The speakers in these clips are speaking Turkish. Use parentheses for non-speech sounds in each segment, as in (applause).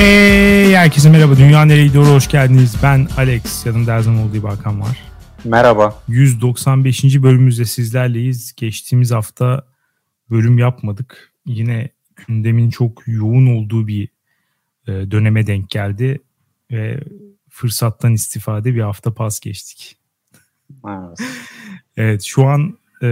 Hey herkese merhaba. Dünya nereye doğru hoş geldiniz. Ben Alex. Yanımda her zaman olduğu Hakan var. Merhaba. 195. bölümümüzde sizlerleyiz. Geçtiğimiz hafta bölüm yapmadık. Yine gündemin çok yoğun olduğu bir e, döneme denk geldi. Ve fırsattan istifade bir hafta pas geçtik. Evet. (laughs) Evet şu an e,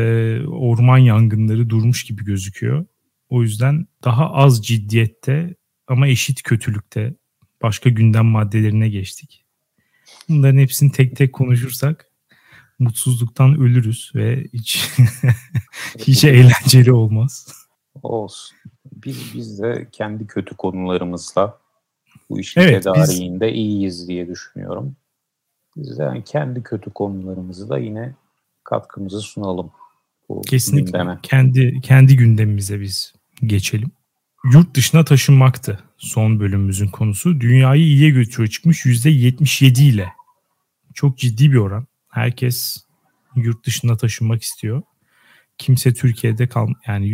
orman yangınları durmuş gibi gözüküyor. O yüzden daha az ciddiyette ama eşit kötülükte başka gündem maddelerine geçtik. Bunların hepsini tek tek konuşursak mutsuzluktan ölürüz ve hiç (laughs) hiç eğlenceli olmaz. Olsun. Biz, biz de kendi kötü konularımızla bu işin Evet, tedariğinde iyiyiz diye düşünüyorum. Biz de yani kendi kötü konularımızı da yine katkımızı sunalım bu Kesinlikle gündeme. kendi kendi gündemimize biz geçelim. Yurt dışına taşınmaktı son bölümümüzün konusu. Dünyayı iyiye götürüyor çıkmış %77 ile. Çok ciddi bir oran. Herkes yurt dışına taşınmak istiyor. Kimse Türkiye'de kal yani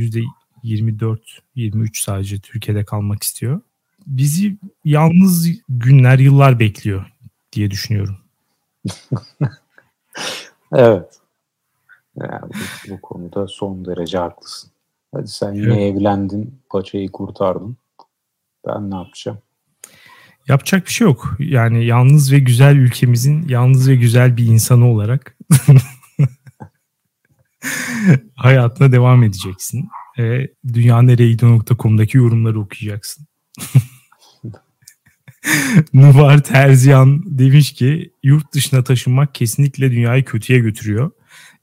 %24 23 sadece Türkiye'de kalmak istiyor. Bizi yalnız günler, yıllar bekliyor diye düşünüyorum. (laughs) Evet. Yani bu, bu konuda son derece haklısın. Hadi sen yine Evet. evlendin, paçayı kurtardın. Ben ne yapacağım? Yapacak bir şey yok. Yani yalnız ve güzel ülkemizin yalnız ve güzel bir insanı olarak (laughs) hayatına devam edeceksin. Ve dünyaneregidiyor.com'daki yorumları okuyacaksın. (laughs) Nuvar Terziyan demiş ki yurt dışına taşınmak kesinlikle dünyayı kötüye götürüyor.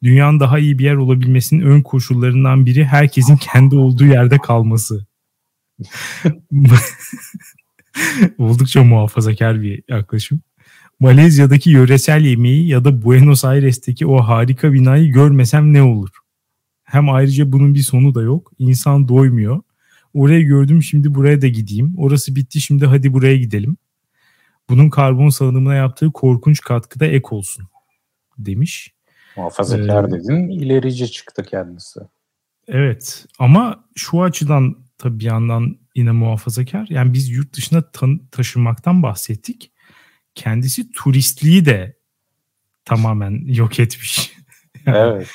Dünyanın daha iyi bir yer olabilmesinin ön koşullarından biri herkesin kendi olduğu yerde kalması. (laughs) Oldukça muhafazakar bir yaklaşım. Malezya'daki yöresel yemeği ya da Buenos Aires'teki o harika binayı görmesem ne olur? Hem ayrıca bunun bir sonu da yok. İnsan doymuyor. Orayı gördüm şimdi buraya da gideyim. Orası bitti şimdi hadi buraya gidelim. Bunun karbon salınımına yaptığı korkunç katkıda ek olsun demiş. Muhafazakar Ee, dedin, ilerici çıktı kendisi. Evet ama şu açıdan tabii bir yandan yine muhafazakar. Yani biz yurt dışına tan- taşınmaktan bahsettik. Kendisi turistliği de tamamen yok etmiş. (laughs) Yani, Evet.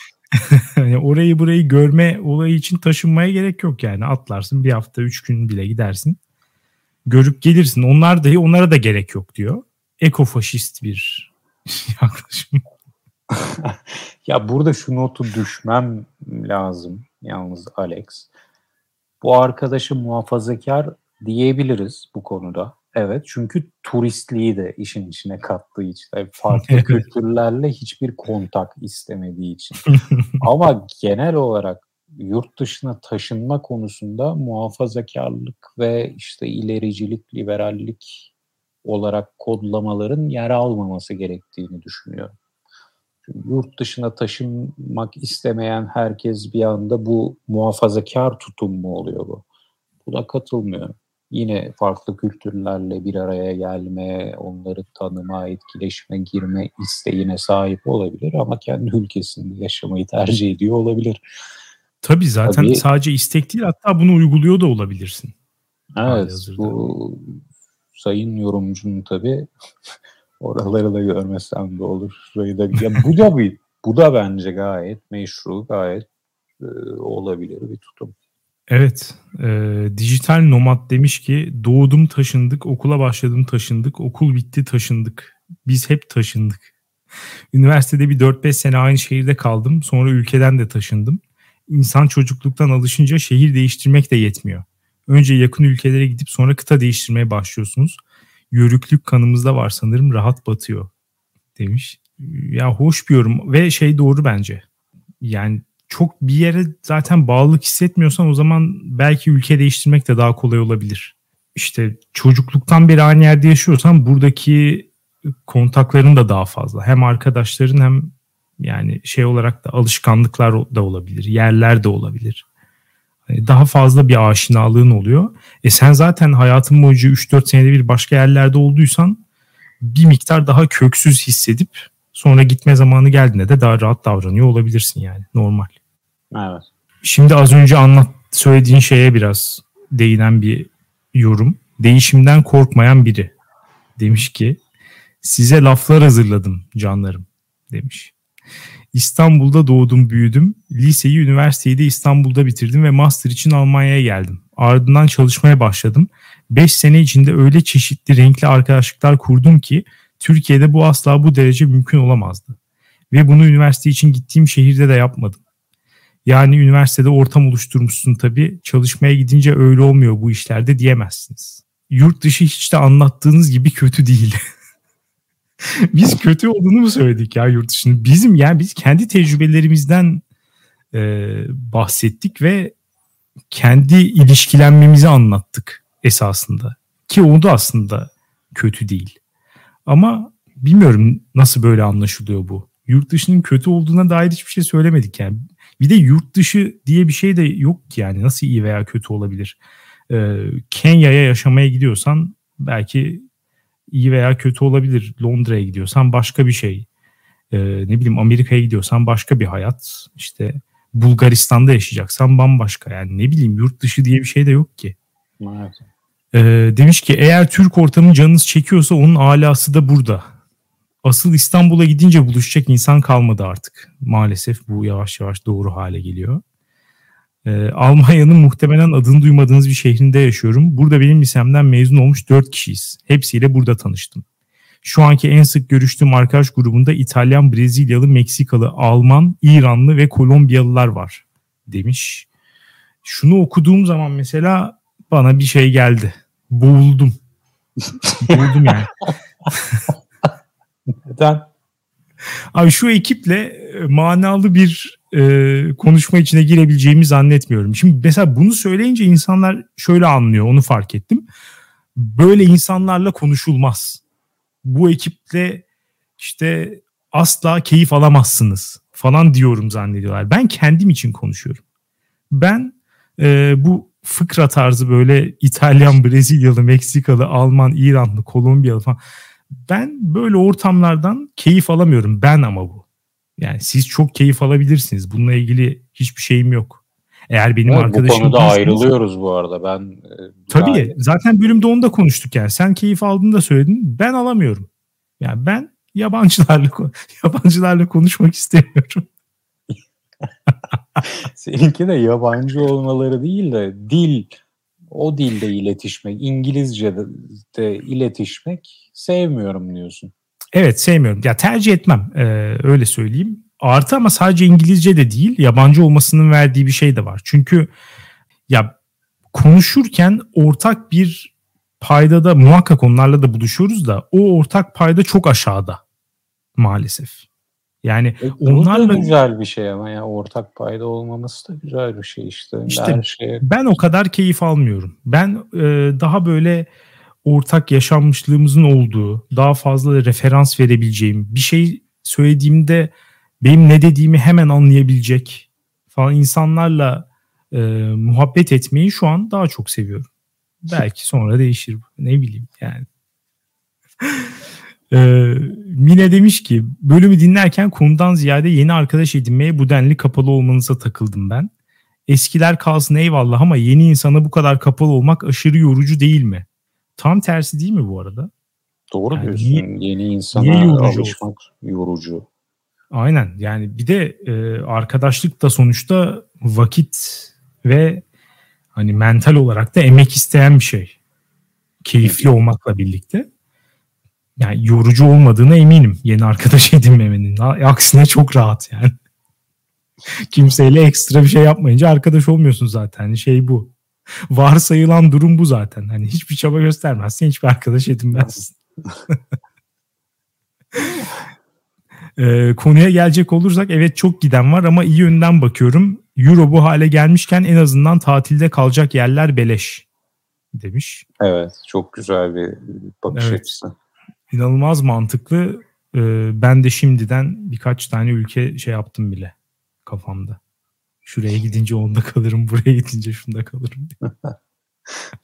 (laughs) orayı burayı görme olayı için taşınmaya gerek yok yani. Atlarsın bir hafta üç gün bile gidersin. Görüp gelirsin. Onlar dahi onlara da gerek yok diyor. Ekofaşist bir (laughs) yaklaşım. Ya burada şu notu düşmem lazım yalnız Alex. Bu arkadaşı muhafazakar diyebiliriz bu konuda. Evet çünkü turistliği de işin içine kattığı için. Yani farklı kültürlerle hiçbir kontak istemediği için. (laughs) Ama genel olarak yurt dışına taşınma konusunda muhafazakarlık ve işte ilericilik, liberallik olarak kodlamaların yer almaması gerektiğini düşünüyorum. Yurt dışına taşınmak istemeyen herkes bir anda bu muhafazakar tutum mu oluyor bu? Buna katılmıyorum. Yine farklı kültürlerle bir araya gelme, onları tanıma, etkileşime girme isteğine sahip olabilir ama kendi ülkesinde yaşamayı tercih ediyor olabilir. Tabii zaten Tabii. sadece istek değil hatta bunu uyguluyor da olabilirsin. Evet, bu sayın yorumcunun tabii oraları da görmesem de olur. Da, ya bu da bir, bu da bence gayet meşru, gayet e, olabilir bir tutum. Evet. e, dijital nomad demiş ki doğdum taşındık, okula başladım taşındık, okul bitti taşındık. Biz hep taşındık. Üniversitede bir 4-5 sene aynı şehirde kaldım. Sonra ülkeden de taşındım. İnsan çocukluktan alışınca şehir değiştirmek de yetmiyor. Önce yakın ülkelere gidip sonra kıta değiştirmeye başlıyorsunuz. Yörüklük kanımızda var sanırım rahat batıyor demiş. Ya hoş bir yorum ve şey doğru bence. Yani çok bir yere zaten bağlılık hissetmiyorsan o zaman belki ülke değiştirmek de daha kolay olabilir. İşte çocukluktan beri aynı yerde yaşıyorsan buradaki kontakların da daha fazla. Hem arkadaşların hem yani şey olarak da alışkanlıklar da olabilir. Yerler de olabilir. Hani Daha fazla bir aşinalığın oluyor. E sen zaten hayatın boyunca 3-4 senede bir başka yerlerde olduysan bir miktar daha köksüz hissedip sonra gitme zamanı geldiğinde de daha rahat davranıyor olabilirsin yani normal. Evet. Şimdi az önce anlat söylediğin şeye biraz değinen bir yorum. değişimden korkmayan biri. Demiş ki size laflar hazırladım canlarım demiş. İstanbul'da doğdum büyüdüm. Liseyi, üniversiteyi de İstanbul'da bitirdim ve master için Almanya'ya geldim. Ardından çalışmaya başladım. 5 sene içinde öyle çeşitli renkli arkadaşlıklar kurdum ki Türkiye'de bu asla bu derece mümkün olamazdı. Ve bunu üniversite için gittiğim şehirde de yapmadım. Yani üniversitede ortam oluşturmuşsun tabii. Çalışmaya gidince öyle olmuyor bu işlerde diyemezsiniz. Yurt dışı hiç de anlattığınız gibi kötü değil. (laughs) (laughs) biz kötü olduğunu mu söyledik ya yurt dışını? Bizim yani biz kendi tecrübelerimizden e, bahsettik ve kendi ilişkilenmemizi anlattık esasında. Ki o da aslında kötü değil. Ama bilmiyorum nasıl böyle anlaşılıyor bu. Yurt dışının kötü olduğuna dair hiçbir şey söylemedik yani. Bir de yurt dışı diye bir şey de yok ki yani nasıl iyi veya kötü olabilir. Ee, Kenya'ya yaşamaya gidiyorsan belki iyi veya kötü olabilir. Londra'ya gidiyorsan başka bir şey. Ee, ne bileyim Amerika'ya gidiyorsan başka bir hayat. İşte Bulgaristan'da yaşayacaksan bambaşka. Yani ne bileyim yurt dışı diye bir şey de yok ki. Evet. Ee, demiş ki eğer Türk ortamı canınız çekiyorsa onun alası da burada. Asıl İstanbul'a gidince buluşacak insan kalmadı artık. Maalesef bu yavaş yavaş doğru hale geliyor. Ee, Almanya'nın muhtemelen adını duymadığınız bir şehrinde yaşıyorum. Burada benim lisemden mezun olmuş 4 kişiyiz. Hepsiyle burada tanıştım. Şu anki en sık görüştüğüm arkadaş grubunda İtalyan, Brezilyalı, Meksikalı, Alman, İranlı ve Kolombiyalılar var demiş. Şunu okuduğum zaman mesela bana bir şey geldi. Boğuldum. (laughs) Boğuldum yani. Neden? Abi şu ekiple manalı bir e, konuşma içine girebileceğimi zannetmiyorum. Şimdi mesela bunu söyleyince insanlar şöyle anlıyor onu fark ettim. Böyle insanlarla konuşulmaz. Bu ekiple işte asla keyif alamazsınız falan diyorum zannediyorlar. Ben kendim için konuşuyorum. Ben e, bu fıkra tarzı böyle İtalyan, Brezilyalı, Meksikalı, Alman, İranlı, Kolombiyalı falan. Ben böyle ortamlardan keyif alamıyorum. Ben ama bu. Yani siz çok keyif alabilirsiniz. Bununla ilgili hiçbir şeyim yok. Eğer benim evet, arkadaşım... Bu konuda ayrılıyoruz bu arada. Ben e, Tabii gayet... zaten bölümde onu da konuştuk yani. Sen keyif aldığını da söyledin. Ben alamıyorum. Yani ben yabancılarla (laughs) yabancılarla konuşmak istemiyorum. (laughs) Seninki de yabancı olmaları değil de dil o dilde iletişmek, İngilizce de iletişmek sevmiyorum diyorsun. Evet sevmiyorum. Ya tercih etmem ee, öyle söyleyeyim. Artı ama sadece İngilizce de değil yabancı olmasının verdiği bir şey de var. Çünkü ya konuşurken ortak bir paydada muhakkak onlarla da buluşuyoruz da o ortak payda çok aşağıda maalesef. Yani e, onlarla güzel bir şey ama ya ortak payda olmaması da güzel bir şey işte. İşte Her şeye... ben o kadar keyif almıyorum. Ben e, daha böyle ortak yaşanmışlığımızın olduğu, daha fazla referans verebileceğim, bir şey söylediğimde benim ne dediğimi hemen anlayabilecek falan insanlarla e, muhabbet etmeyi şu an daha çok seviyorum. Belki sonra değişir. Ne bileyim yani. Ee, (laughs) Mine demiş ki bölümü dinlerken konudan ziyade yeni arkadaş edinmeye bu denli kapalı olmanıza takıldım ben. Eskiler kalsın eyvallah ama yeni insana bu kadar kapalı olmak aşırı yorucu değil mi? Tam tersi değil mi bu arada? Doğru yani diyorsun. Niye, yeni insana niye yorucu alışmak olsun? yorucu. Aynen yani bir de e, arkadaşlık da sonuçta vakit ve hani mental olarak da emek isteyen bir şey. Keyifli olmakla birlikte yani yorucu olmadığına eminim yeni arkadaş (laughs) edinmemenin. Aksine çok rahat yani. (laughs) Kimseyle ekstra bir şey yapmayınca arkadaş olmuyorsun zaten. Hani şey bu. (laughs) Varsayılan durum bu zaten. Hani hiçbir çaba göstermezsin hiçbir arkadaş edinmezsin. (laughs) ee, konuya gelecek olursak evet çok giden var ama iyi yönden bakıyorum. Euro bu hale gelmişken en azından tatilde kalacak yerler beleş demiş. Evet çok güzel bir bakış evet. açısı inanılmaz mantıklı. Ee, ben de şimdiden birkaç tane ülke şey yaptım bile kafamda. Şuraya gidince onda kalırım, buraya gidince şunda kalırım. (laughs)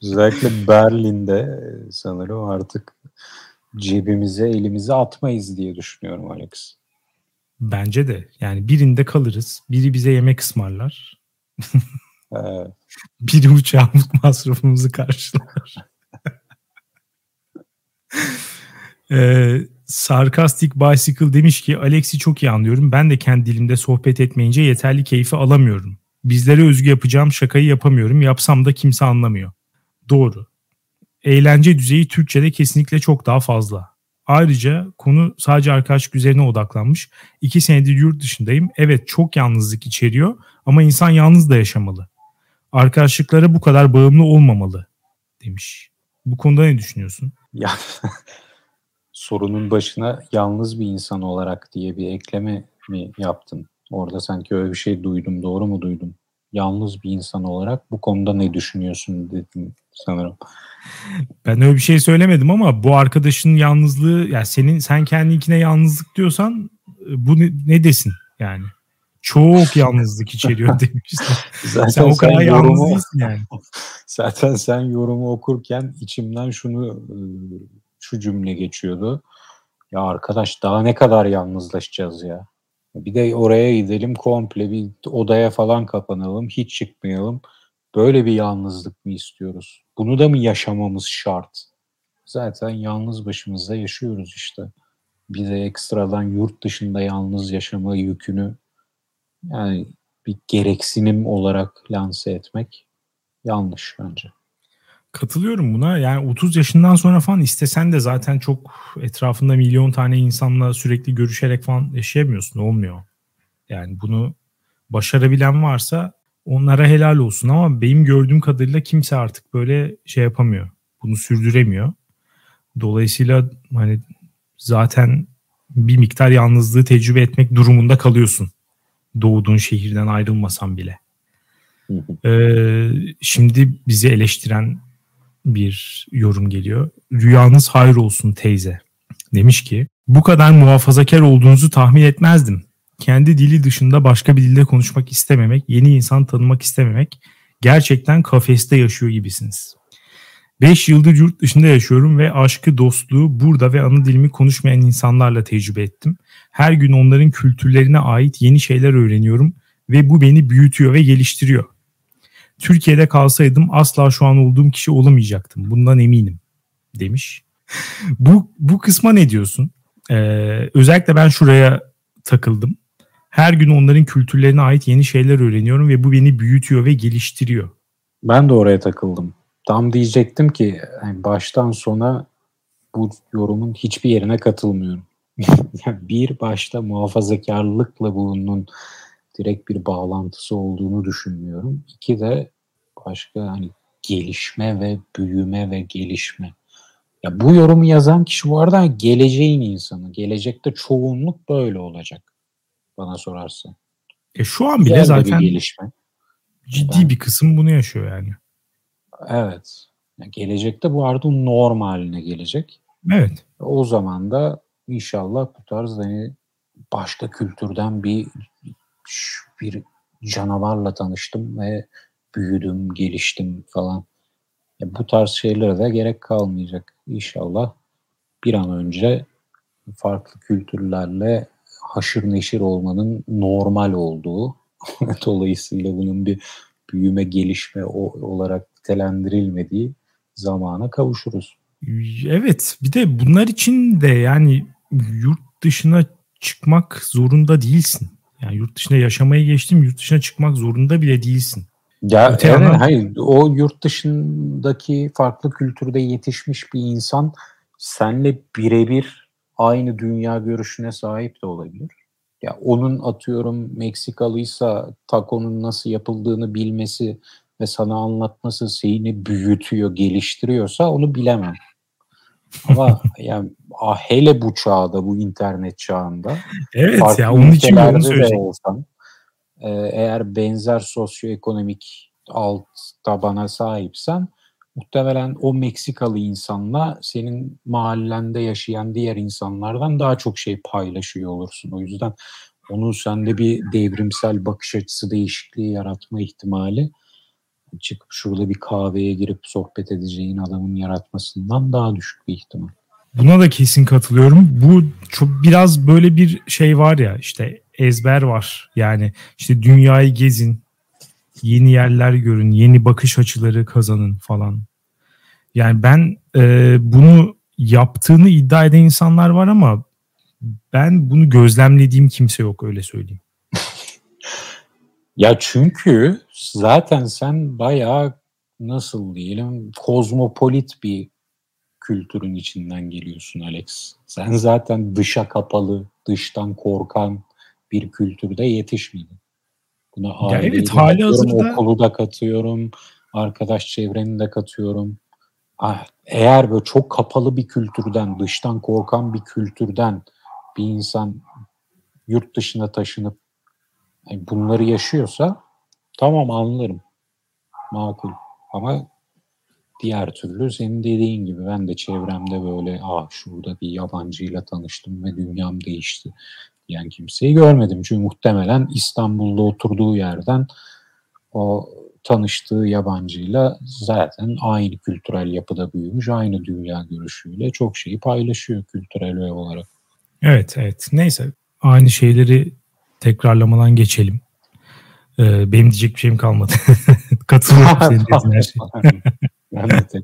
Özellikle Berlin'de e, sanırım artık cebimize elimize atmayız diye düşünüyorum Alex. Bence de. Yani birinde kalırız. Biri bize yemek ısmarlar. Evet. (laughs) Biri uçağımız masrafımızı karşılar. (laughs) ee, Sarcastic Bicycle demiş ki Alex'i çok iyi anlıyorum. Ben de kendi dilimde sohbet etmeyince yeterli keyfi alamıyorum. Bizlere özgü yapacağım şakayı yapamıyorum. Yapsam da kimse anlamıyor. Doğru. Eğlence düzeyi Türkçe'de kesinlikle çok daha fazla. Ayrıca konu sadece arkadaşlık üzerine odaklanmış. İki senedir yurt dışındayım. Evet çok yalnızlık içeriyor ama insan yalnız da yaşamalı. Arkadaşlıklara bu kadar bağımlı olmamalı demiş. Bu konuda ne düşünüyorsun? Ya (laughs) (laughs) sorunun başına yalnız bir insan olarak diye bir ekleme mi yaptın? Orada sanki öyle bir şey duydum. Doğru mu duydum? Yalnız bir insan olarak bu konuda ne düşünüyorsun dedim sanırım. Ben öyle bir şey söylemedim ama bu arkadaşın yalnızlığı yani senin sen kendinkine yalnızlık diyorsan bu ne, ne desin yani? Çok (laughs) yalnızlık içeriyor demişler. zaten sen o kadar sen yalnız yorumu, değilsin yani. (laughs) Zaten sen yorumu okurken içimden şunu şu cümle geçiyordu. Ya arkadaş daha ne kadar yalnızlaşacağız ya. Bir de oraya gidelim komple bir odaya falan kapanalım. Hiç çıkmayalım. Böyle bir yalnızlık mı istiyoruz? Bunu da mı yaşamamız şart? Zaten yalnız başımızda yaşıyoruz işte. Bize ekstradan yurt dışında yalnız yaşama yükünü yani bir gereksinim olarak lanse etmek yanlış bence. Katılıyorum buna. Yani 30 yaşından sonra falan istesen de zaten çok etrafında milyon tane insanla sürekli görüşerek falan yaşayamıyorsun. Olmuyor. Yani bunu başarabilen varsa onlara helal olsun ama benim gördüğüm kadarıyla kimse artık böyle şey yapamıyor. Bunu sürdüremiyor. Dolayısıyla hani zaten bir miktar yalnızlığı tecrübe etmek durumunda kalıyorsun. Doğduğun şehirden ayrılmasan bile. Ee, şimdi bizi eleştiren bir yorum geliyor. Rüyanız hayır olsun teyze. Demiş ki bu kadar muhafazakar olduğunuzu tahmin etmezdim. Kendi dili dışında başka bir dilde konuşmak istememek, yeni insan tanımak istememek gerçekten kafeste yaşıyor gibisiniz. 5 yıldır yurt dışında yaşıyorum ve aşkı, dostluğu burada ve ana dilimi konuşmayan insanlarla tecrübe ettim. Her gün onların kültürlerine ait yeni şeyler öğreniyorum ve bu beni büyütüyor ve geliştiriyor. Türkiye'de kalsaydım asla şu an olduğum kişi olamayacaktım. Bundan eminim demiş. bu bu kısma ne diyorsun? Ee, özellikle ben şuraya takıldım. Her gün onların kültürlerine ait yeni şeyler öğreniyorum ve bu beni büyütüyor ve geliştiriyor. Ben de oraya takıldım. Tam diyecektim ki yani baştan sona bu yorumun hiçbir yerine katılmıyorum. (laughs) bir başta muhafazakarlıkla bunun direkt bir bağlantısı olduğunu düşünmüyorum. İki de başka hani gelişme ve büyüme ve gelişme. Ya bu yorumu yazan kişi bu arada geleceğin insanı. Gelecekte çoğunluk böyle olacak bana sorarsa. E şu an bile Diğer zaten bir gelişme. ciddi ben, bir kısım bunu yaşıyor yani. Evet. Yani gelecekte bu arada normal haline gelecek. Evet. O zaman da inşallah bu tarz hani başka kültürden bir bir canavarla tanıştım ve büyüdüm, geliştim falan. Ya bu tarz şeylere de gerek kalmayacak. İnşallah bir an önce farklı kültürlerle haşır neşir olmanın normal olduğu, (laughs) dolayısıyla bunun bir büyüme, gelişme olarak nitelendirilmediği zamana kavuşuruz. Evet, bir de bunlar için de yani yurt dışına çıkmak zorunda değilsin. Yani yurt dışında yaşamaya geçtim, yurt dışına çıkmak zorunda bile değilsin. Ya Öte evet, yandan... hayır o yurt dışındaki farklı kültürde yetişmiş bir insan senle birebir aynı dünya görüşüne sahip de olabilir. Ya onun atıyorum Meksikalıysa takonun nasıl yapıldığını bilmesi ve sana anlatması seni büyütüyor, geliştiriyorsa onu bilemem. Ama yani ah, hele bu çağda, bu internet çağında evet ya onun için onu söyleyeceğim. olsan e, eğer benzer sosyoekonomik alt tabana sahipsen muhtemelen o Meksikalı insanla senin mahallende yaşayan diğer insanlardan daha çok şey paylaşıyor olursun. O yüzden onun sende bir devrimsel bakış açısı değişikliği yaratma ihtimali çıkıp şurada bir kahveye girip sohbet edeceğin adamın yaratmasından daha düşük bir ihtimal. Buna da kesin katılıyorum. Bu çok biraz böyle bir şey var ya işte ezber var. Yani işte dünyayı gezin, yeni yerler görün, yeni bakış açıları kazanın falan. Yani ben e, bunu yaptığını iddia eden insanlar var ama ben bunu gözlemlediğim kimse yok öyle söyleyeyim. (laughs) ya çünkü zaten sen bayağı nasıl diyelim kozmopolit bir kültürün içinden geliyorsun Alex. Sen zaten dışa kapalı, dıştan korkan bir kültürde yetişmedin. Buna ya evet, hali hazırda... okulu da katıyorum, arkadaş çevreni de katıyorum. Eğer böyle çok kapalı bir kültürden, dıştan korkan bir kültürden bir insan yurt dışına taşınıp yani bunları yaşıyorsa tamam anlarım. Makul. Ama diğer türlü senin dediğin gibi ben de çevremde böyle ah şurada bir yabancıyla tanıştım ve dünyam değişti diyen kimseyi görmedim. Çünkü muhtemelen İstanbul'da oturduğu yerden o tanıştığı yabancıyla zaten aynı kültürel yapıda büyümüş, aynı dünya görüşüyle çok şeyi paylaşıyor kültürel olarak. Evet, evet. Neyse aynı şeyleri tekrarlamadan geçelim. Ee, benim diyecek bir şeyim kalmadı. (laughs) Katılıyorum (laughs) senin dediğin her şey. (laughs)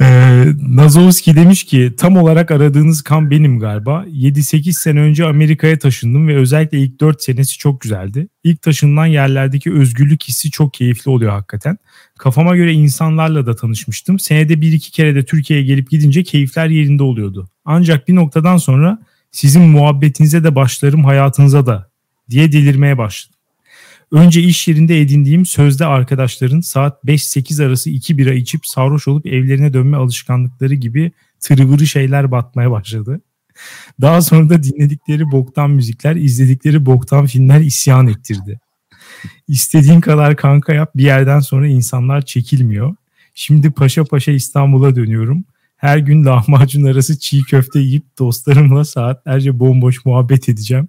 Ee, Nazowski demiş ki tam olarak aradığınız kan benim galiba. 7-8 sene önce Amerika'ya taşındım ve özellikle ilk 4 senesi çok güzeldi. İlk taşınılan yerlerdeki özgürlük hissi çok keyifli oluyor hakikaten. Kafama göre insanlarla da tanışmıştım. Senede 1-2 kere de Türkiye'ye gelip gidince keyifler yerinde oluyordu. Ancak bir noktadan sonra sizin muhabbetinize de başlarım hayatınıza da diye delirmeye başladım. Önce iş yerinde edindiğim sözde arkadaşların saat 5-8 arası 2 bira içip sarhoş olup evlerine dönme alışkanlıkları gibi tırıvırı şeyler batmaya başladı. Daha sonra da dinledikleri boktan müzikler, izledikleri boktan filmler isyan ettirdi. İstediğin kadar kanka yap bir yerden sonra insanlar çekilmiyor. Şimdi paşa paşa İstanbul'a dönüyorum. Her gün lahmacun arası çiğ köfte yiyip dostlarımla saatlerce bomboş muhabbet edeceğim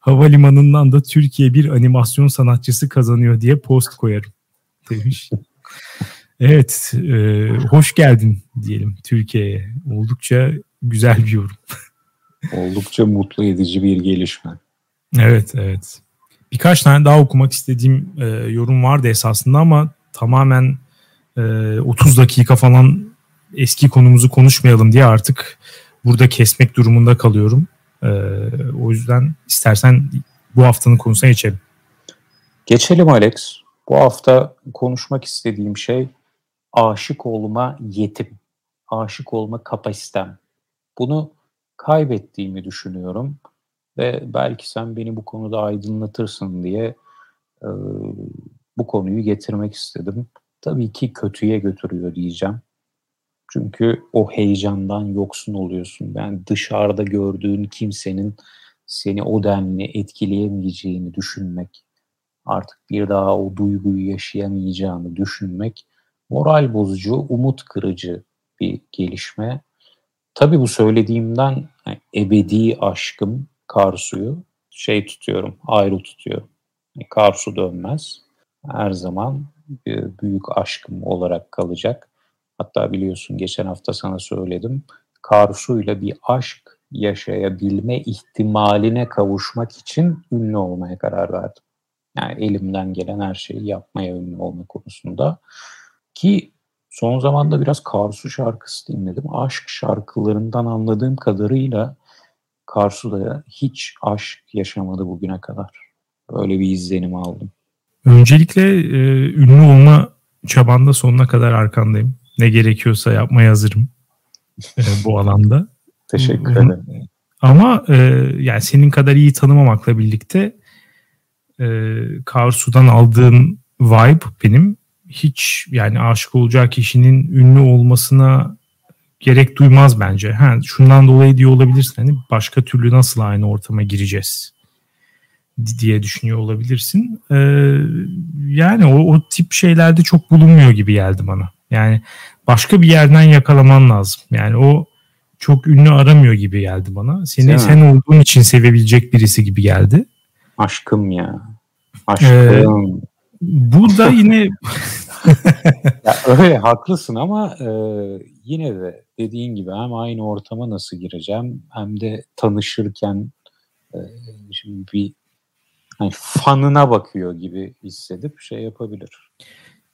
havalimanından da Türkiye bir animasyon sanatçısı kazanıyor diye post koyarım demiş. Evet, e, hoş geldin diyelim Türkiye'ye. Oldukça güzel bir yorum. Oldukça mutlu edici bir gelişme. Evet, evet. Birkaç tane daha okumak istediğim e, yorum vardı esasında ama tamamen e, 30 dakika falan eski konumuzu konuşmayalım diye artık burada kesmek durumunda kalıyorum. Ee, o yüzden istersen bu haftanın konusuna geçelim. Geçelim Alex. Bu hafta konuşmak istediğim şey aşık olma yetim, aşık olma kapasitem. Bunu kaybettiğimi düşünüyorum ve belki sen beni bu konuda aydınlatırsın diye e, bu konuyu getirmek istedim. Tabii ki kötüye götürüyor diyeceğim. Çünkü o heyecandan yoksun oluyorsun. Yani dışarıda gördüğün kimsenin seni o denli etkileyemeyeceğini düşünmek, artık bir daha o duyguyu yaşayamayacağını düşünmek moral bozucu, umut kırıcı bir gelişme. Tabii bu söylediğimden yani ebedi aşkım Karsu'yu şey tutuyorum, ayrı tutuyorum. Yani Karsu dönmez. Her zaman büyük aşkım olarak kalacak. Hatta biliyorsun geçen hafta sana söyledim. Karsu'yla bir aşk yaşayabilme ihtimaline kavuşmak için ünlü olmaya karar verdim. Yani elimden gelen her şeyi yapmaya ünlü olma konusunda. Ki son zamanda biraz Karsu şarkısı dinledim. Aşk şarkılarından anladığım kadarıyla Karsu da hiç aşk yaşamadı bugüne kadar. Böyle bir izlenim aldım. Öncelikle e, ünlü olma çabanda sonuna kadar arkandayım ne gerekiyorsa yapmaya hazırım e, bu alanda. Teşekkür ederim. Ama e, yani senin kadar iyi tanımamakla birlikte e, Karsu'dan aldığım vibe benim hiç yani aşık olacağı kişinin ünlü olmasına gerek duymaz bence. Ha, şundan dolayı diye olabilirsin. Hani başka türlü nasıl aynı ortama gireceğiz diye düşünüyor olabilirsin. Ee, yani o, o tip şeylerde çok bulunmuyor gibi geldi bana. Yani başka bir yerden yakalaman lazım. Yani o çok ünlü aramıyor gibi geldi bana. Seni Değil sen mi? olduğun için sevebilecek birisi gibi geldi. Aşkım ya. Aşkım. Ee, burada yine (laughs) (laughs) ya öyle haklısın ama e, yine de dediğin gibi hem aynı ortama nasıl gireceğim hem de tanışırken e, şimdi bir hani fanına bakıyor gibi hissedip şey yapabilir.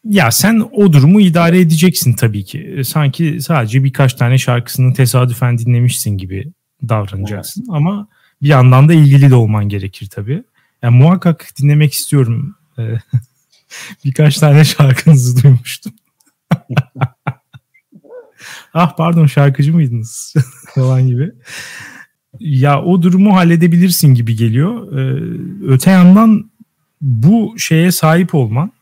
Ya sen o durumu idare edeceksin tabii ki. E, sanki sadece birkaç tane şarkısını tesadüfen dinlemişsin gibi davranacaksın. Evet. Ama bir yandan da ilgili de olman gerekir tabii. Yani muhakkak dinlemek istiyorum. E, (laughs) birkaç tane şarkınızı duymuştum. (laughs) ah pardon şarkıcı mıydınız (laughs) falan gibi. Ya o durumu halledebilirsin gibi geliyor. Ee, öte yandan bu şeye sahip olman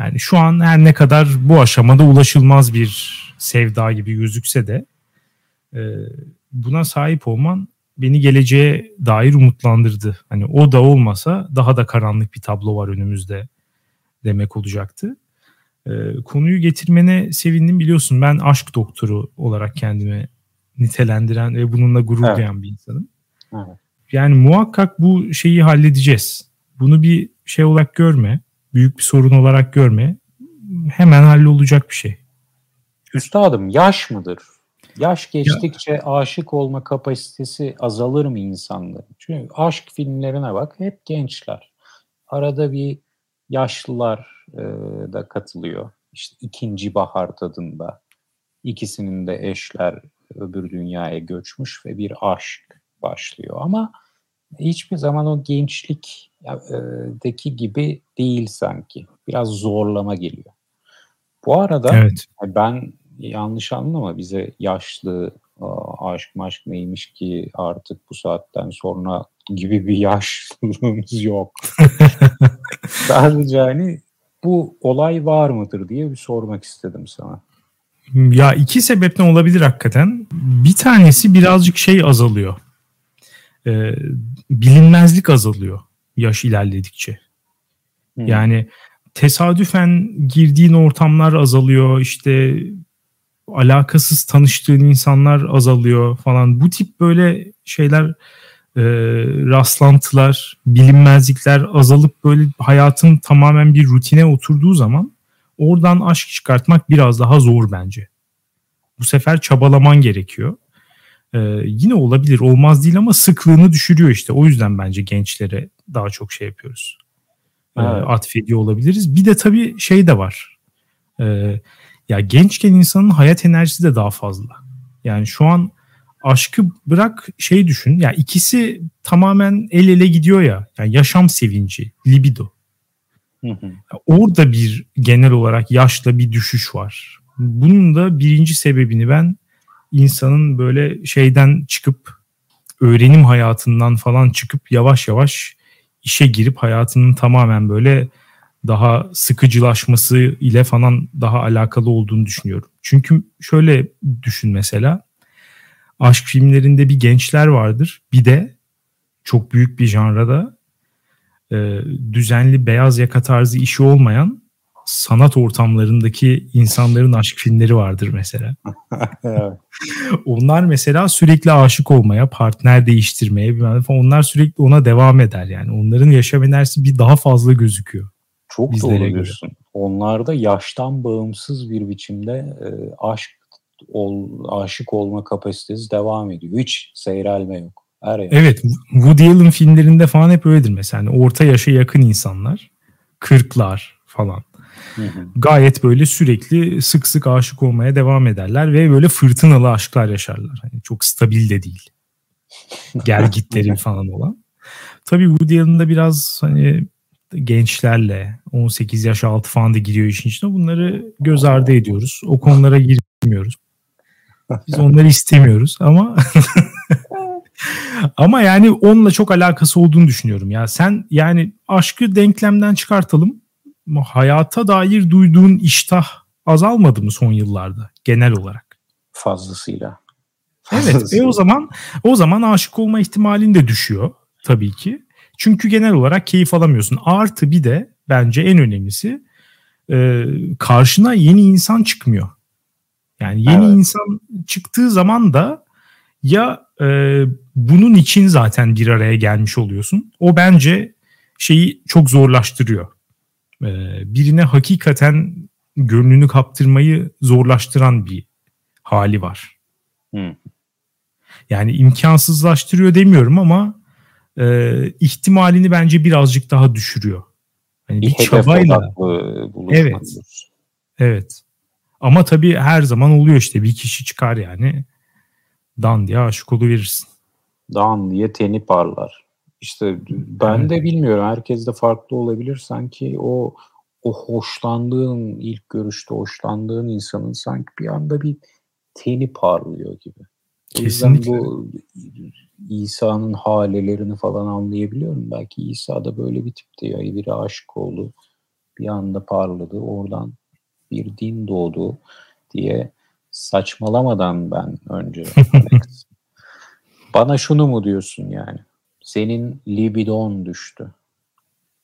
yani şu an her ne kadar bu aşamada ulaşılmaz bir sevda gibi gözükse de e, buna sahip olman beni geleceğe dair umutlandırdı. Hani o da olmasa daha da karanlık bir tablo var önümüzde demek olacaktı. E, konuyu getirmene sevindim biliyorsun ben aşk doktoru olarak kendimi nitelendiren ve bununla gurur evet. duyan bir insanım. Evet. Yani muhakkak bu şeyi halledeceğiz. Bunu bir şey olarak görme büyük bir sorun olarak görme. Hemen hallolacak bir şey. Üstadım yaş mıdır? Yaş geçtikçe ya. aşık olma kapasitesi azalır mı insanların? Çünkü aşk filmlerine bak hep gençler. Arada bir yaşlılar e, da katılıyor. İşte ikinci bahar tadında. İkisinin de eşler öbür dünyaya göçmüş ve bir aşk başlıyor. Ama hiçbir zaman o gençlik deki gibi değil sanki. Biraz zorlama geliyor. Bu arada evet. ben yanlış anlama bize yaşlı aşk maşk neymiş ki artık bu saatten sonra gibi bir (laughs) yaşlılığımız yok. (laughs) Sadece hani bu olay var mıdır diye bir sormak istedim sana. Ya iki sebepten olabilir hakikaten. Bir tanesi birazcık şey azalıyor. Ee, bilinmezlik azalıyor yaş ilerledikçe. Hmm. Yani tesadüfen girdiğin ortamlar azalıyor işte alakasız tanıştığın insanlar azalıyor falan. Bu tip böyle şeyler e, rastlantılar, bilinmezlikler azalıp böyle hayatın tamamen bir rutine oturduğu zaman oradan aşk çıkartmak biraz daha zor bence. Bu sefer çabalaman gerekiyor. Ee, yine olabilir olmaz değil ama sıklığını düşürüyor işte. O yüzden bence gençlere daha çok şey yapıyoruz. Ee, evet. atfediyor olabiliriz. Bir de tabii şey de var. Ee, ya gençken insanın hayat enerjisi de daha fazla. Yani şu an aşkı bırak şey düşün. Ya ikisi tamamen el ele gidiyor ya. Yani yaşam sevinci, libido. Hı hı. Orada bir genel olarak yaşla bir düşüş var. Bunun da birinci sebebini ben insanın böyle şeyden çıkıp öğrenim hayatından falan çıkıp yavaş yavaş işe girip hayatının tamamen böyle daha sıkıcılaşması ile falan daha alakalı olduğunu düşünüyorum. Çünkü şöyle düşün mesela aşk filmlerinde bir gençler vardır bir de çok büyük bir janrada e, düzenli beyaz yaka tarzı işi olmayan sanat ortamlarındaki insanların aşk filmleri vardır mesela. (laughs) onlar mesela sürekli aşık olmaya, partner değiştirmeye falan onlar sürekli ona devam eder yani. Onların yaşam enerjisi bir daha fazla gözüküyor. Çok doğru diyorsun. Göre. Onlarda yaştan bağımsız bir biçimde e, aşk ol, aşık olma kapasitesi devam ediyor. Hiç seyrelme yok. Her yer. Evet, Woody Allen filmlerinde falan hep öyledir mesela. Yani orta yaşa yakın insanlar, kırklar falan. Gayet böyle sürekli sık sık aşık olmaya devam ederler ve böyle fırtınalı aşklar yaşarlar. Hani çok stabil de değil. Gel gitleri (laughs) falan olan. Tabii Woody Allen'da biraz hani gençlerle 18 yaş altı falan da giriyor işin içine. Bunları göz ardı ediyoruz. O konulara girmiyoruz. Biz onları istemiyoruz ama (laughs) ama yani onunla çok alakası olduğunu düşünüyorum. Ya sen yani aşkı denklemden çıkartalım hayata dair duyduğun iştah azalmadı mı son yıllarda genel olarak? Fazlasıyla. Evet. E o zaman o zaman aşık olma ihtimalin de düşüyor tabii ki. Çünkü genel olarak keyif alamıyorsun. Artı bir de bence en önemlisi e, karşına yeni insan çıkmıyor. Yani yeni evet. insan çıktığı zaman da ya e, bunun için zaten bir araya gelmiş oluyorsun. O bence şeyi çok zorlaştırıyor. Ee, birine hakikaten gönlünü kaptırmayı zorlaştıran bir hali var. Hmm. Yani imkansızlaştırıyor demiyorum ama e, ihtimalini bence birazcık daha düşürüyor. Hani bir, bir çabayla. Evet. Evet. Ama tabii her zaman oluyor işte bir kişi çıkar yani. Dan diye aşık verirsin. Dan diye teni parlar. İşte ben de bilmiyorum. Herkes de farklı olabilir. Sanki o o hoşlandığın, ilk görüşte hoşlandığın insanın sanki bir anda bir teni parlıyor gibi. Kesinlikle. bu İsa'nın halelerini falan anlayabiliyorum. Belki İsa da böyle bir tipti ya. Biri aşık oldu. Bir anda parladı. Oradan bir din doğdu diye saçmalamadan ben önce (laughs) bana şunu mu diyorsun yani? Senin libidon düştü.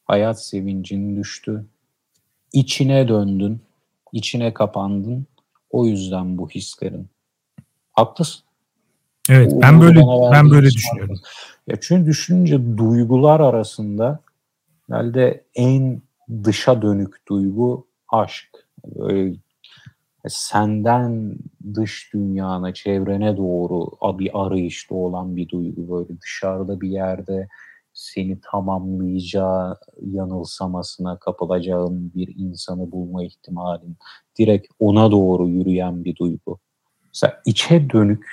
Hayat sevincin düştü. İçine döndün. içine kapandın. O yüzden bu hislerin. Haklısın. Evet, ben böyle ben böyle düşünüyorum. Ya çünkü düşününce duygular arasında herhalde en dışa dönük duygu aşk. Böyle senden dış dünyana, çevrene doğru bir arayışta olan bir duygu. Böyle dışarıda bir yerde seni tamamlayacağı yanılsamasına kapılacağın bir insanı bulma ihtimalin. Direkt ona doğru yürüyen bir duygu. Mesela içe dönük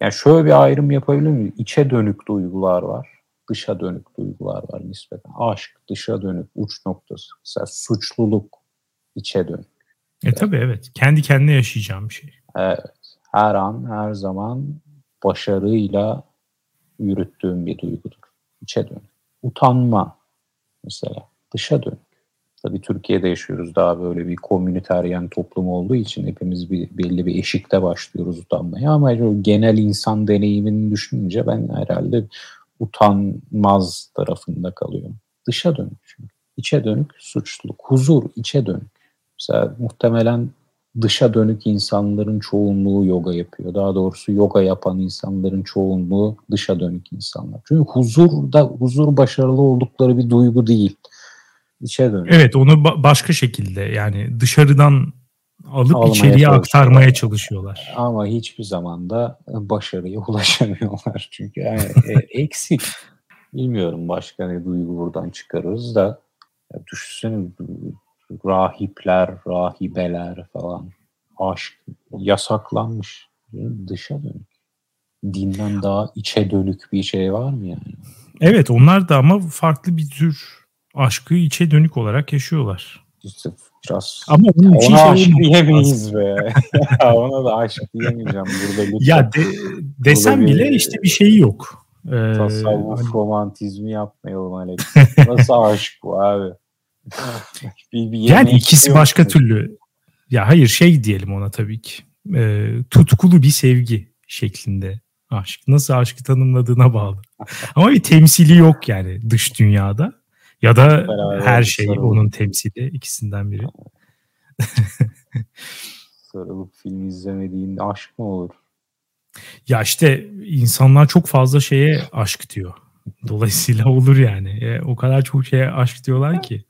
yani şöyle bir ayrım yapabilir miyim? İçe dönük duygular var. Dışa dönük duygular var nispeten. Aşk dışa dönük uç noktası. Mesela suçluluk içe dönük. E tabii evet. Kendi kendine yaşayacağım bir şey. Evet. Her an her zaman başarıyla yürüttüğüm bir duygudur. İçe dönük. Utanma mesela dışa dönük. Tabii Türkiye'de yaşıyoruz daha böyle bir komüniteryen toplum olduğu için hepimiz bir, belli bir eşikte başlıyoruz utanmaya ama genel insan deneyimini düşününce ben herhalde utanmaz tarafında kalıyorum. Dışa dönük çünkü. İçe dönük suçluluk. Huzur içe dönük. Mesela muhtemelen dışa dönük insanların çoğunluğu yoga yapıyor. Daha doğrusu yoga yapan insanların çoğunluğu dışa dönük insanlar. Çünkü huzur da huzur başarılı oldukları bir duygu değil içe dönüyor. Evet onu ba- başka şekilde yani dışarıdan alıp Almaya içeriye aktarmaya çalışıyorlar. Ama hiçbir zaman da başarıya (laughs) ulaşamıyorlar. Çünkü yani e, eksik. Bilmiyorum başka ne duygu buradan çıkarırız da düşünsene rahipler, rahibeler falan aşk yasaklanmış. Dışa dönük. Dinden daha içe dönük bir şey var mı yani? Evet onlar da ama farklı bir tür aşkı içe dönük olarak yaşıyorlar. Biraz Ama onun için ona şey aşk diyemeyiz be. (laughs) ona da aşk diyemeyeceğim burada. Lütfen. Ya de, desem burada bile bir, işte bir şeyi yok. Ee, tasavvuf hani... romantizmi yapmayalım Alex. (laughs) Nasıl aşk bu abi? (laughs) bir, bir yani ikisi başka musun? türlü. Ya hayır şey diyelim ona tabii ki. E, tutkulu bir sevgi şeklinde aşk. Nasıl aşkı tanımladığına bağlı. (laughs) Ama bir temsili yok yani dış dünyada. Ya da Beraber her şey sarılıp. onun temsili ikisinden biri. sarılıp (laughs) film izlemediğinde aşk mı olur? Ya işte insanlar çok fazla şeye aşk diyor. Dolayısıyla (laughs) olur yani. E, o kadar çok şeye aşk diyorlar ki.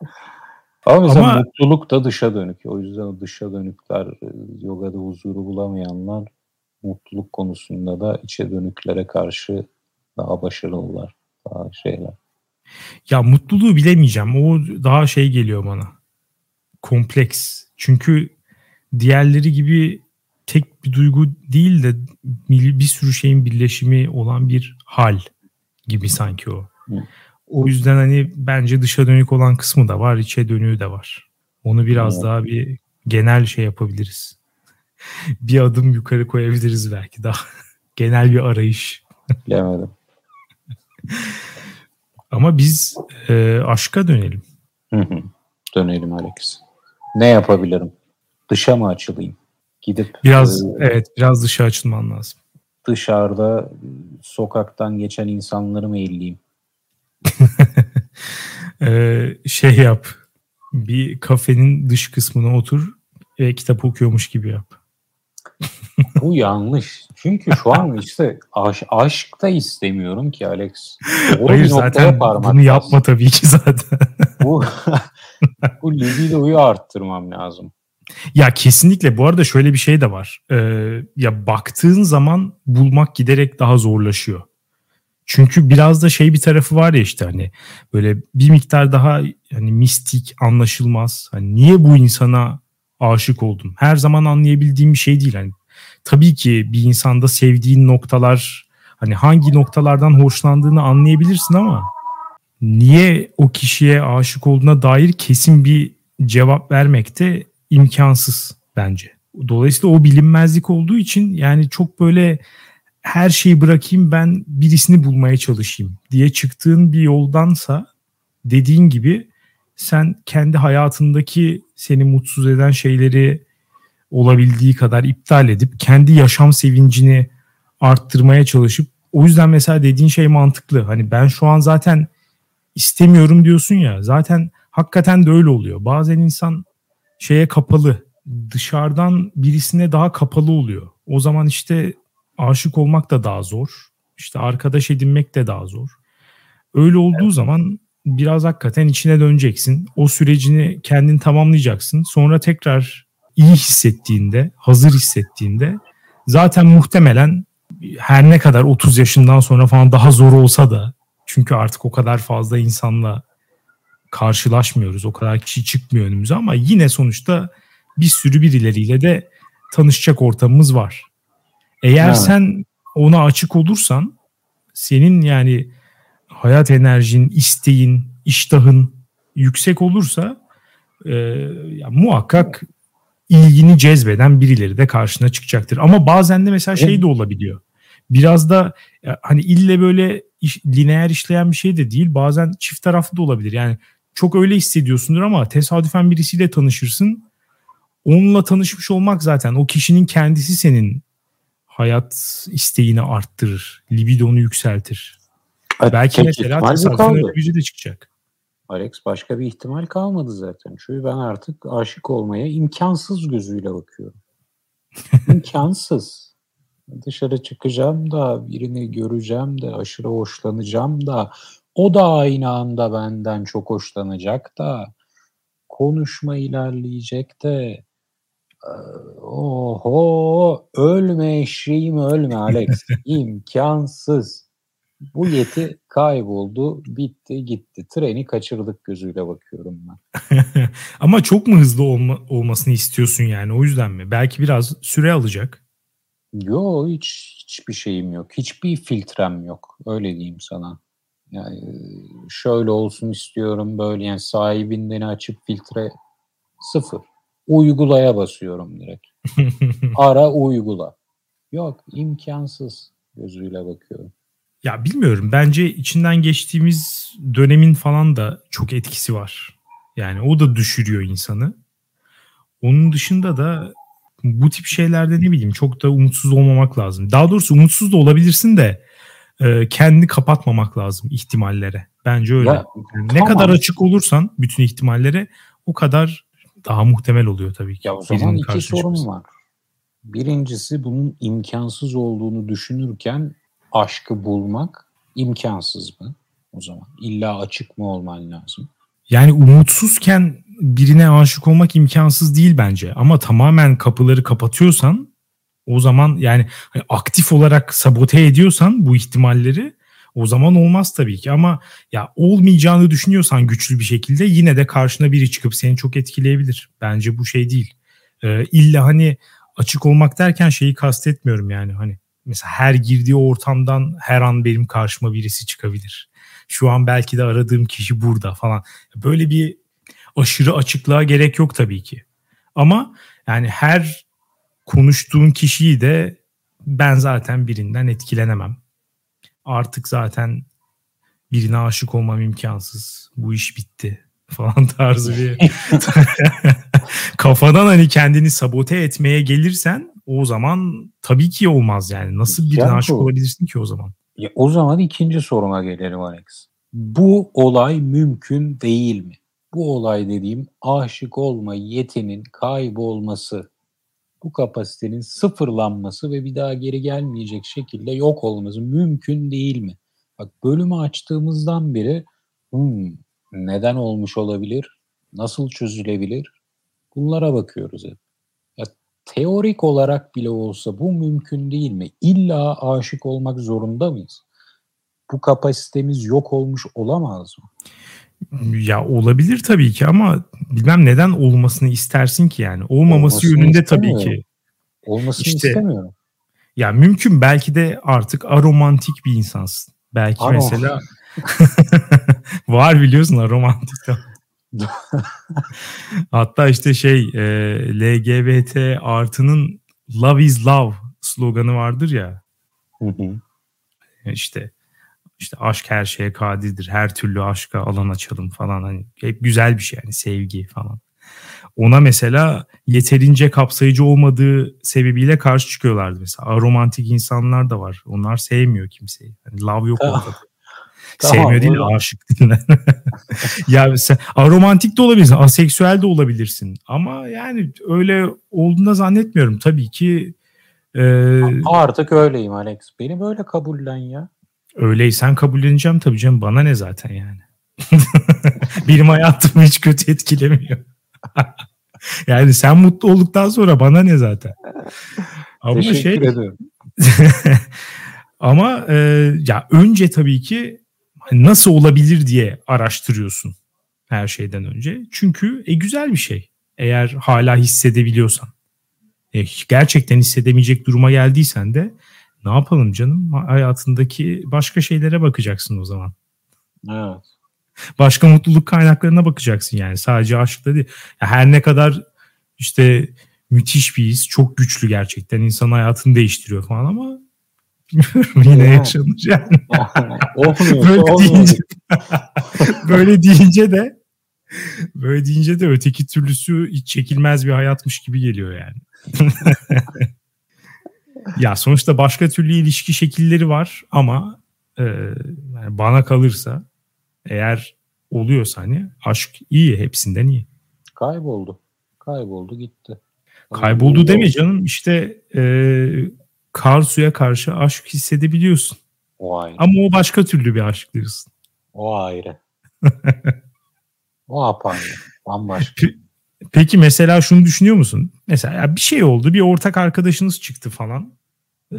Ama mesela Ama, mutluluk da dışa dönük. O yüzden o dışa dönükler, e, yogada huzuru bulamayanlar mutluluk konusunda da içe dönüklere karşı daha başarılılar. Daha şeyler. Ya mutluluğu bilemeyeceğim. O daha şey geliyor bana. Kompleks. Çünkü diğerleri gibi tek bir duygu değil de bir sürü şeyin birleşimi olan bir hal gibi sanki o. O yüzden hani bence dışa dönük olan kısmı da var, içe dönüğü de var. Onu biraz daha bir genel şey yapabiliriz. (laughs) bir adım yukarı koyabiliriz belki daha. (laughs) genel bir arayış. Bilemedim. (laughs) Ama biz e, aşka dönelim. Hı hı. Dönelim Alex. Ne yapabilirim? Dışa mı açılayım? Gidip biraz e, evet biraz dışa açılman lazım. Dışarıda sokaktan geçen insanları mı elleyeyim? (laughs) ee, şey yap. Bir kafenin dış kısmına otur ve kitap okuyormuş gibi yap. (laughs) Bu yanlış. Çünkü şu an işte aş, aşk da istemiyorum ki Alex. Doğru Hayır zaten bunu yapma tabii ki zaten. bu, (laughs) bu libidoyu arttırmam lazım. Ya kesinlikle bu arada şöyle bir şey de var. Ee, ya baktığın zaman bulmak giderek daha zorlaşıyor. Çünkü biraz da şey bir tarafı var ya işte hani böyle bir miktar daha hani mistik, anlaşılmaz. Hani niye bu insana aşık oldum? Her zaman anlayabildiğim bir şey değil. Hani tabii ki bir insanda sevdiğin noktalar hani hangi noktalardan hoşlandığını anlayabilirsin ama niye o kişiye aşık olduğuna dair kesin bir cevap vermek de imkansız bence. Dolayısıyla o bilinmezlik olduğu için yani çok böyle her şeyi bırakayım ben birisini bulmaya çalışayım diye çıktığın bir yoldansa dediğin gibi sen kendi hayatındaki seni mutsuz eden şeyleri olabildiği kadar iptal edip kendi yaşam sevincini arttırmaya çalışıp o yüzden mesela dediğin şey mantıklı. Hani ben şu an zaten istemiyorum diyorsun ya. Zaten hakikaten de öyle oluyor. Bazen insan şeye kapalı. Dışarıdan birisine daha kapalı oluyor. O zaman işte aşık olmak da daha zor. İşte arkadaş edinmek de daha zor. Öyle olduğu evet. zaman biraz hakikaten içine döneceksin. O sürecini kendin tamamlayacaksın. Sonra tekrar iyi hissettiğinde, hazır hissettiğinde zaten muhtemelen her ne kadar 30 yaşından sonra falan daha zor olsa da çünkü artık o kadar fazla insanla karşılaşmıyoruz. O kadar kişi çıkmıyor önümüze ama yine sonuçta bir sürü birileriyle de tanışacak ortamımız var. Eğer evet. sen ona açık olursan senin yani hayat enerjin, isteğin, iştahın yüksek olursa e, ya muhakkak ilgini cezbeden birileri de karşına çıkacaktır. Ama bazen de mesela şey de olabiliyor. Biraz da hani ille böyle iş, lineer işleyen bir şey de değil. Bazen çift taraflı da olabilir. Yani çok öyle hissediyorsundur ama tesadüfen birisiyle tanışırsın. Onunla tanışmış olmak zaten o kişinin kendisi senin hayat isteğini arttırır. Libidonu yükseltir. Evet, Belki mesela tesadüfen öyle bir de çıkacak. Alex başka bir ihtimal kalmadı zaten. Çünkü ben artık aşık olmaya imkansız gözüyle bakıyorum. (laughs) İmkansız. Dışarı çıkacağım da birini göreceğim de aşırı hoşlanacağım da o da aynı anda benden çok hoşlanacak da konuşma ilerleyecek de oho ölme eşeğim ölme Alex (laughs) imkansız bu yeti kayboldu bitti gitti treni kaçırdık gözüyle bakıyorum ben. (laughs) Ama çok mu hızlı olma, olmasını istiyorsun yani o yüzden mi? Belki biraz süre alacak. Yo hiç hiçbir şeyim yok. Hiçbir filtrem yok. Öyle diyeyim sana. Yani şöyle olsun istiyorum böyle yani sahibinden açıp filtre sıfır. Uygulaya basıyorum direkt. (laughs) Ara uygula. Yok imkansız gözüyle bakıyorum. Ya bilmiyorum. Bence içinden geçtiğimiz dönemin falan da çok etkisi var. Yani o da düşürüyor insanı. Onun dışında da bu tip şeylerde ne bileyim çok da umutsuz olmamak lazım. Daha doğrusu umutsuz da olabilirsin de e, kendi kapatmamak lazım ihtimallere. Bence öyle. Ya, yani tamam. Ne kadar açık olursan bütün ihtimallere o kadar daha muhtemel oluyor tabii ki. Ya o zaman iki sorun var. Birincisi bunun imkansız olduğunu düşünürken aşkı bulmak imkansız mı o zaman? İlla açık mı olman lazım? Yani umutsuzken birine aşık olmak imkansız değil bence. Ama tamamen kapıları kapatıyorsan o zaman yani hani aktif olarak sabote ediyorsan bu ihtimalleri o zaman olmaz tabii ki ama ya olmayacağını düşünüyorsan güçlü bir şekilde yine de karşına biri çıkıp seni çok etkileyebilir. Bence bu şey değil. Ee, illa hani açık olmak derken şeyi kastetmiyorum yani hani mesela her girdiği ortamdan her an benim karşıma birisi çıkabilir. Şu an belki de aradığım kişi burada falan. Böyle bir aşırı açıklığa gerek yok tabii ki. Ama yani her konuştuğun kişiyi de ben zaten birinden etkilenemem. Artık zaten birine aşık olmam imkansız. Bu iş bitti falan (laughs) tarzı bir (laughs) kafadan hani kendini sabote etmeye gelirsen o zaman tabii ki olmaz yani. Nasıl birine yani aşık olabilirsin ki o zaman? Ya o zaman ikinci soruma gelelim Alex. Bu olay mümkün değil mi? Bu olay dediğim aşık olma yetinin kaybolması, bu kapasitenin sıfırlanması ve bir daha geri gelmeyecek şekilde yok olması mümkün değil mi? Bak bölümü açtığımızdan beri hmm, neden olmuş olabilir? Nasıl çözülebilir? Bunlara bakıyoruz hep. Ya, teorik olarak bile olsa bu mümkün değil mi? İlla aşık olmak zorunda mıyız? bu kapasitemiz yok olmuş olamaz mı? Ya olabilir tabii ki ama bilmem neden olmasını istersin ki yani. Olmaması Olmasını yönünde tabii ki. Olmasını İşte- istemiyorum. Ya mümkün belki de artık aromantik bir insansın. Belki Aro- mesela (laughs) var biliyorsun aromantik. (laughs) Hatta işte şey e, LGBT artının love is love sloganı vardır ya. Hı hı. işte işte aşk her şeye kadirdir. Her türlü aşka alan açalım falan. Hani hep güzel bir şey yani sevgi falan. Ona mesela yeterince kapsayıcı olmadığı sebebiyle karşı çıkıyorlardı mesela. Aromantik insanlar da var. Onlar sevmiyor kimseyi. Hani love yok Tamam. ortada. Tamam, Sevmiyor değil onu- aşık değil. (laughs) ya sen aromantik de olabilirsin, aseksüel de olabilirsin. Ama yani öyle olduğunu zannetmiyorum. Tabii ki e, Artık öyleyim Alex. Beni böyle kabullen ya. Öyleysen kabulleneceğim tabii canım. Bana ne zaten yani. (laughs) Benim hayatımı hiç kötü etkilemiyor. (laughs) yani sen mutlu olduktan sonra bana ne zaten. (laughs) Ama Teşekkür şey ederim. ama e, ya önce tabii ki nasıl olabilir diye araştırıyorsun her şeyden önce. Çünkü e, güzel bir şey. Eğer hala hissedebiliyorsan. E, gerçekten hissedemeyecek duruma geldiysen de ne yapalım canım? Hayatındaki başka şeylere bakacaksın o zaman. Evet. Başka mutluluk kaynaklarına bakacaksın yani. Sadece aşkta değil. Ya her ne kadar işte müthiş bir his, çok güçlü gerçekten. insan hayatını değiştiriyor falan ama yine Ya. yaşanır yani. (laughs) olmuyor. Böyle olmuyor. deyince, (laughs) böyle deyince de böyle deyince de öteki türlüsü hiç çekilmez bir hayatmış gibi geliyor yani. (laughs) ya sonuçta başka türlü ilişki şekilleri var ama e, yani bana kalırsa eğer oluyorsa hani aşk iyi hepsinden iyi. Kayboldu. Kayboldu gitti. Kayboldu deme canım işte e, kar suya karşı aşk hissedebiliyorsun. O ayrı. Ama o başka türlü bir aşk diyorsun. O ayrı. (laughs) o apayrı. Bambaşka. Peki mesela şunu düşünüyor musun? Mesela ya bir şey oldu, bir ortak arkadaşınız çıktı falan. Ee,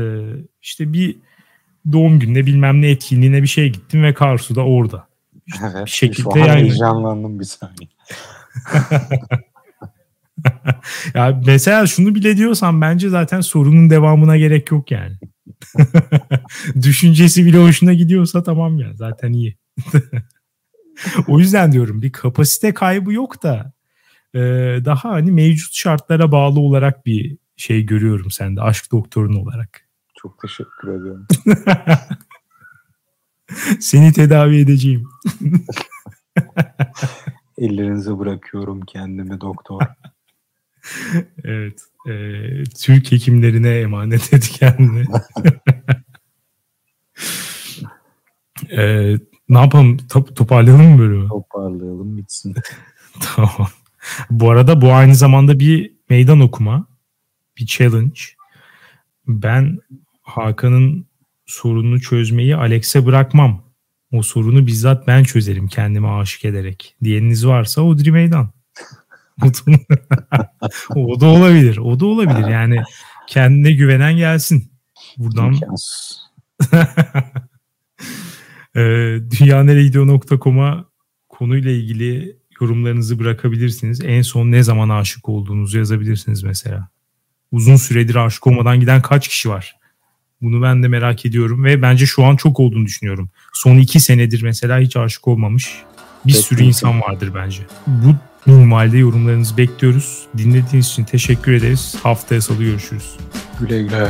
işte bir doğum gününe bilmem ne etkinliğine bir şey gittin ve Karsu da orada. Evet. şekilde Şu an yani- heyecanlandım bir saniye. (laughs) Ya mesela şunu bile diyorsan bence zaten sorunun devamına gerek yok yani. (laughs) Düşüncesi bile hoşuna gidiyorsa tamam ya zaten iyi. (laughs) o yüzden diyorum bir kapasite kaybı yok da e, daha hani mevcut şartlara bağlı olarak bir şey görüyorum sende aşk doktorun olarak. Çok teşekkür ediyorum. (laughs) Seni tedavi edeceğim. (laughs) Ellerinize bırakıyorum kendimi doktor. (laughs) Evet. e, Türk hekimlerine emanet et kendini. E, ne yapalım? Top, toparlayalım mı bölümü? Toparlayalım bitsin. Tamam. (laughs) Bu arada bu aynı zamanda bir meydan okuma. Bir challenge. Ben Hakan'ın sorununu çözmeyi Alex'e bırakmam. O sorunu bizzat ben çözerim kendime aşık ederek. Diyeniniz varsa Odri Meydan. (laughs) (laughs) o da olabilir. O da olabilir. Yani kendine güvenen gelsin. Buradan e, dünyaneregidiyor.com'a konuyla ilgili yorumlarınızı bırakabilirsiniz. En son ne zaman aşık olduğunuzu yazabilirsiniz mesela. Uzun süredir aşık olmadan giden kaç kişi var? Bunu ben de merak ediyorum ve bence şu an çok olduğunu düşünüyorum. Son iki senedir mesela hiç aşık olmamış bir sürü Bekliyorum. insan vardır bence. Bu minimalde yorumlarınızı bekliyoruz. Dinlediğiniz için teşekkür ederiz. Haftaya salı görüşürüz. Güle güle.